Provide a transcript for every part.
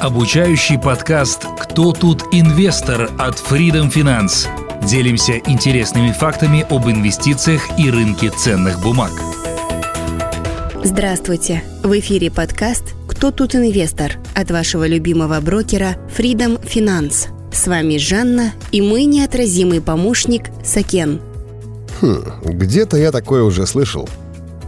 Обучающий подкаст «Кто тут инвестор» от Freedom Finance. Делимся интересными фактами об инвестициях и рынке ценных бумаг. Здравствуйте! В эфире подкаст «Кто тут инвестор» от вашего любимого брокера Freedom Finance. С вами Жанна и мой неотразимый помощник Сакен. Хм, где-то я такое уже слышал.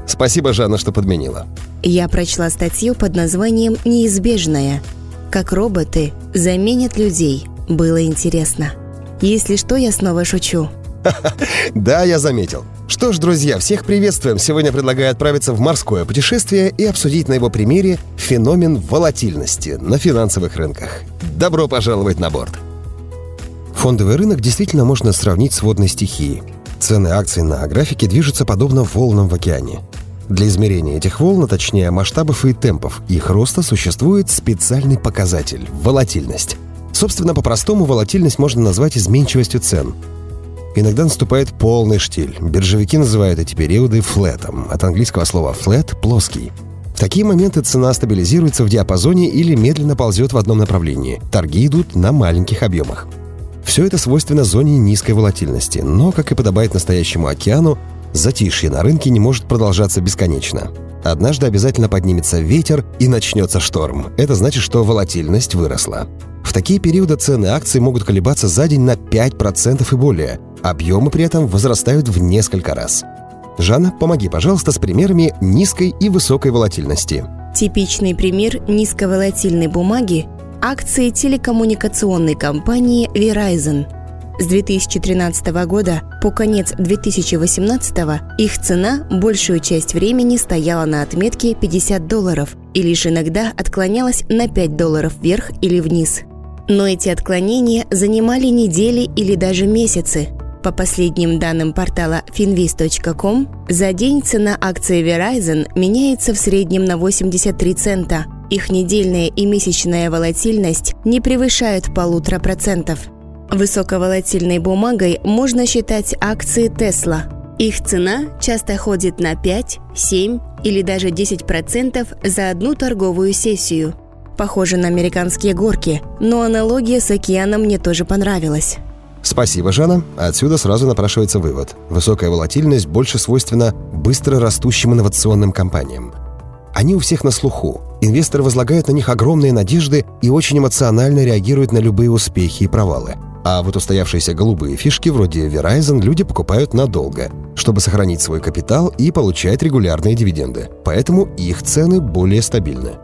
Спасибо, Жанна, что подменила. Я прочла статью под названием «Неизбежное», как роботы заменят людей. Было интересно. Если что, я снова шучу. Да, я заметил. Что ж, друзья, всех приветствуем. Сегодня предлагаю отправиться в морское путешествие и обсудить на его примере феномен волатильности на финансовых рынках. Добро пожаловать на борт. Фондовый рынок действительно можно сравнить с водной стихией. Цены акций на графике движутся подобно волнам в океане. Для измерения этих волн, а точнее масштабов и темпов их роста, существует специальный показатель – волатильность. Собственно, по-простому волатильность можно назвать изменчивостью цен. Иногда наступает полный штиль. Биржевики называют эти периоды флетом, от английского слова «flat» – «плоский». В такие моменты цена стабилизируется в диапазоне или медленно ползет в одном направлении. Торги идут на маленьких объемах. Все это свойственно зоне низкой волатильности, но, как и подобает настоящему океану, Затишье на рынке не может продолжаться бесконечно. Однажды обязательно поднимется ветер и начнется шторм. Это значит, что волатильность выросла. В такие периоды цены акций могут колебаться за день на 5% и более. Объемы при этом возрастают в несколько раз. Жанна, помоги, пожалуйста, с примерами низкой и высокой волатильности. Типичный пример низковолатильной бумаги – акции телекоммуникационной компании Verizon – с 2013 года по конец 2018 их цена большую часть времени стояла на отметке 50 долларов и лишь иногда отклонялась на 5 долларов вверх или вниз. Но эти отклонения занимали недели или даже месяцы. По последним данным портала finviz.com, за день цена акции Verizon меняется в среднем на 83 цента. Их недельная и месячная волатильность не превышают полутора процентов. Высоковолатильной бумагой можно считать акции Тесла. Их цена часто ходит на 5, 7 или даже 10% за одну торговую сессию. Похоже на американские горки, но аналогия с океаном мне тоже понравилась. Спасибо, Жанна. Отсюда сразу напрашивается вывод. Высокая волатильность больше свойственна быстро растущим инновационным компаниям. Они у всех на слуху. Инвесторы возлагают на них огромные надежды и очень эмоционально реагируют на любые успехи и провалы – а вот устоявшиеся голубые фишки вроде Verizon люди покупают надолго, чтобы сохранить свой капитал и получать регулярные дивиденды. Поэтому их цены более стабильны.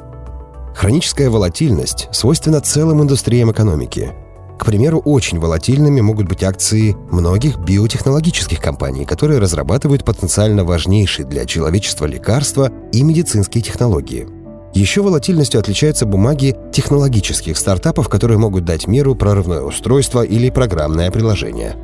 Хроническая волатильность свойственна целым индустриям экономики. К примеру, очень волатильными могут быть акции многих биотехнологических компаний, которые разрабатывают потенциально важнейшие для человечества лекарства и медицинские технологии – еще волатильностью отличаются бумаги технологических стартапов, которые могут дать миру прорывное устройство или программное приложение.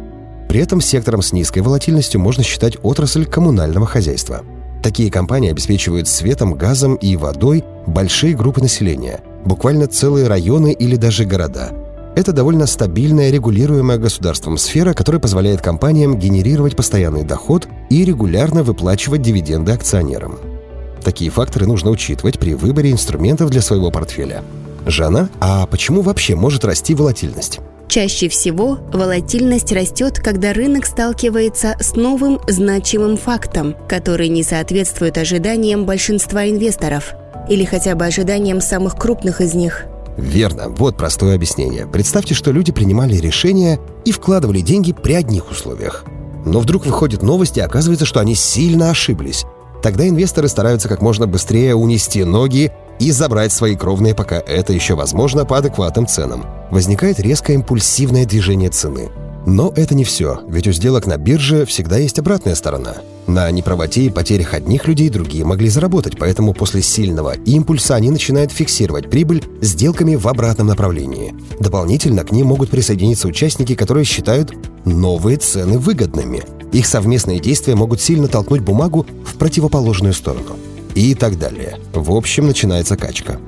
При этом сектором с низкой волатильностью можно считать отрасль коммунального хозяйства. Такие компании обеспечивают светом, газом и водой большие группы населения, буквально целые районы или даже города. Это довольно стабильная, регулируемая государством сфера, которая позволяет компаниям генерировать постоянный доход и регулярно выплачивать дивиденды акционерам. Такие факторы нужно учитывать при выборе инструментов для своего портфеля. Жанна, а почему вообще может расти волатильность? Чаще всего волатильность растет, когда рынок сталкивается с новым значимым фактом, который не соответствует ожиданиям большинства инвесторов или хотя бы ожиданиям самых крупных из них. Верно, вот простое объяснение. Представьте, что люди принимали решения и вкладывали деньги при одних условиях. Но вдруг выходит новость, и оказывается, что они сильно ошиблись. Тогда инвесторы стараются как можно быстрее унести ноги и забрать свои кровные, пока это еще возможно, по адекватным ценам. Возникает резкое импульсивное движение цены. Но это не все, ведь у сделок на бирже всегда есть обратная сторона. На неправоте и потерях одних людей другие могли заработать, поэтому после сильного импульса они начинают фиксировать прибыль сделками в обратном направлении. Дополнительно к ним могут присоединиться участники, которые считают новые цены выгодными – их совместные действия могут сильно толкнуть бумагу в противоположную сторону. И так далее. В общем, начинается качка.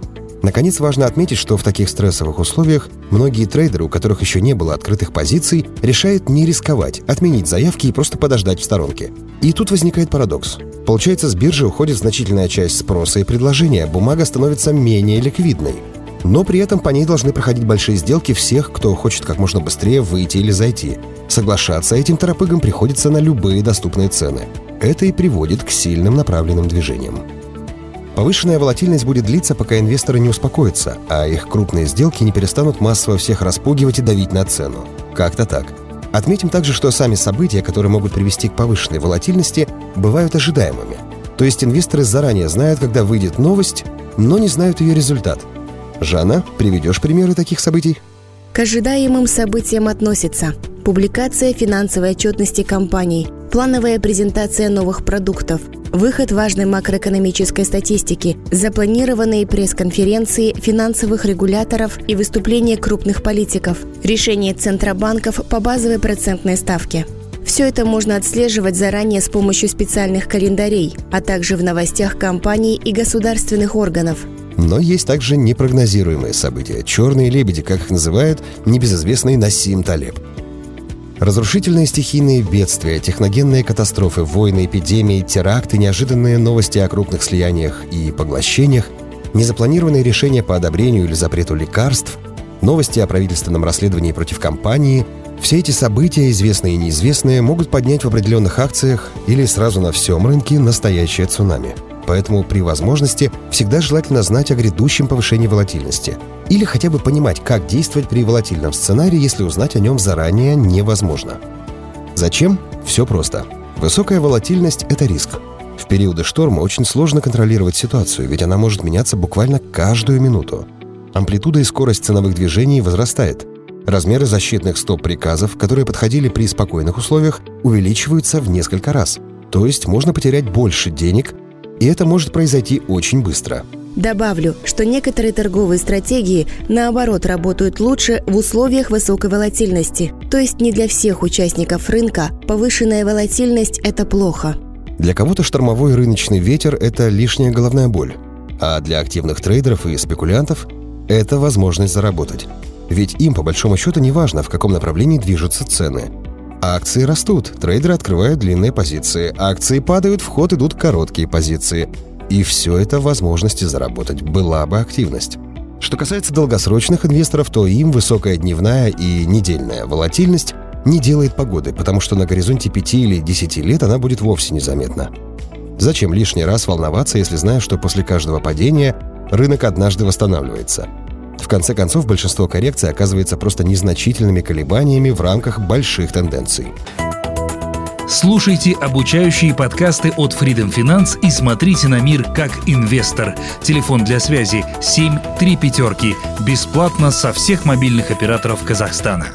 Наконец, важно отметить, что в таких стрессовых условиях многие трейдеры, у которых еще не было открытых позиций, решают не рисковать, отменить заявки и просто подождать в сторонке. И тут возникает парадокс. Получается, с биржи уходит значительная часть спроса и предложения, бумага становится менее ликвидной. Но при этом по ней должны проходить большие сделки всех, кто хочет как можно быстрее выйти или зайти. Соглашаться этим торопыгам приходится на любые доступные цены. Это и приводит к сильным направленным движениям. Повышенная волатильность будет длиться, пока инвесторы не успокоятся, а их крупные сделки не перестанут массово всех распугивать и давить на цену. Как-то так. Отметим также, что сами события, которые могут привести к повышенной волатильности, бывают ожидаемыми. То есть инвесторы заранее знают, когда выйдет новость, но не знают ее результат. Жанна, приведешь примеры таких событий? К ожидаемым событиям относятся публикация финансовой отчетности компаний, плановая презентация новых продуктов, выход важной макроэкономической статистики, запланированные пресс-конференции финансовых регуляторов и выступления крупных политиков, решение центробанков по базовой процентной ставке. Все это можно отслеживать заранее с помощью специальных календарей, а также в новостях компаний и государственных органов. Но есть также непрогнозируемые события. Черные лебеди, как их называют, небезызвестный Насим Талеб – Разрушительные стихийные бедствия, техногенные катастрофы, войны, эпидемии, теракты, неожиданные новости о крупных слияниях и поглощениях, незапланированные решения по одобрению или запрету лекарств, новости о правительственном расследовании против компании – все эти события, известные и неизвестные, могут поднять в определенных акциях или сразу на всем рынке настоящее цунами – Поэтому при возможности всегда желательно знать о грядущем повышении волатильности. Или хотя бы понимать, как действовать при волатильном сценарии, если узнать о нем заранее невозможно. Зачем? Все просто. Высокая волатильность – это риск. В периоды шторма очень сложно контролировать ситуацию, ведь она может меняться буквально каждую минуту. Амплитуда и скорость ценовых движений возрастает. Размеры защитных стоп-приказов, которые подходили при спокойных условиях, увеличиваются в несколько раз. То есть можно потерять больше денег, и это может произойти очень быстро. Добавлю, что некоторые торговые стратегии, наоборот, работают лучше в условиях высокой волатильности. То есть не для всех участников рынка повышенная волатильность – это плохо. Для кого-то штормовой рыночный ветер – это лишняя головная боль. А для активных трейдеров и спекулянтов – это возможность заработать. Ведь им, по большому счету, не важно, в каком направлении движутся цены – Акции растут, трейдеры открывают длинные позиции, акции падают, в ход идут короткие позиции. И все это возможности заработать была бы активность. Что касается долгосрочных инвесторов, то им высокая дневная и недельная волатильность не делает погоды, потому что на горизонте 5 или 10 лет она будет вовсе незаметна. Зачем лишний раз волноваться, если знаешь, что после каждого падения рынок однажды восстанавливается – в конце концов, большинство коррекций оказывается просто незначительными колебаниями в рамках больших тенденций. Слушайте обучающие подкасты от Freedom Finance и смотрите на мир как инвестор. Телефон для связи 7 3 пятерки. Бесплатно со всех мобильных операторов Казахстана.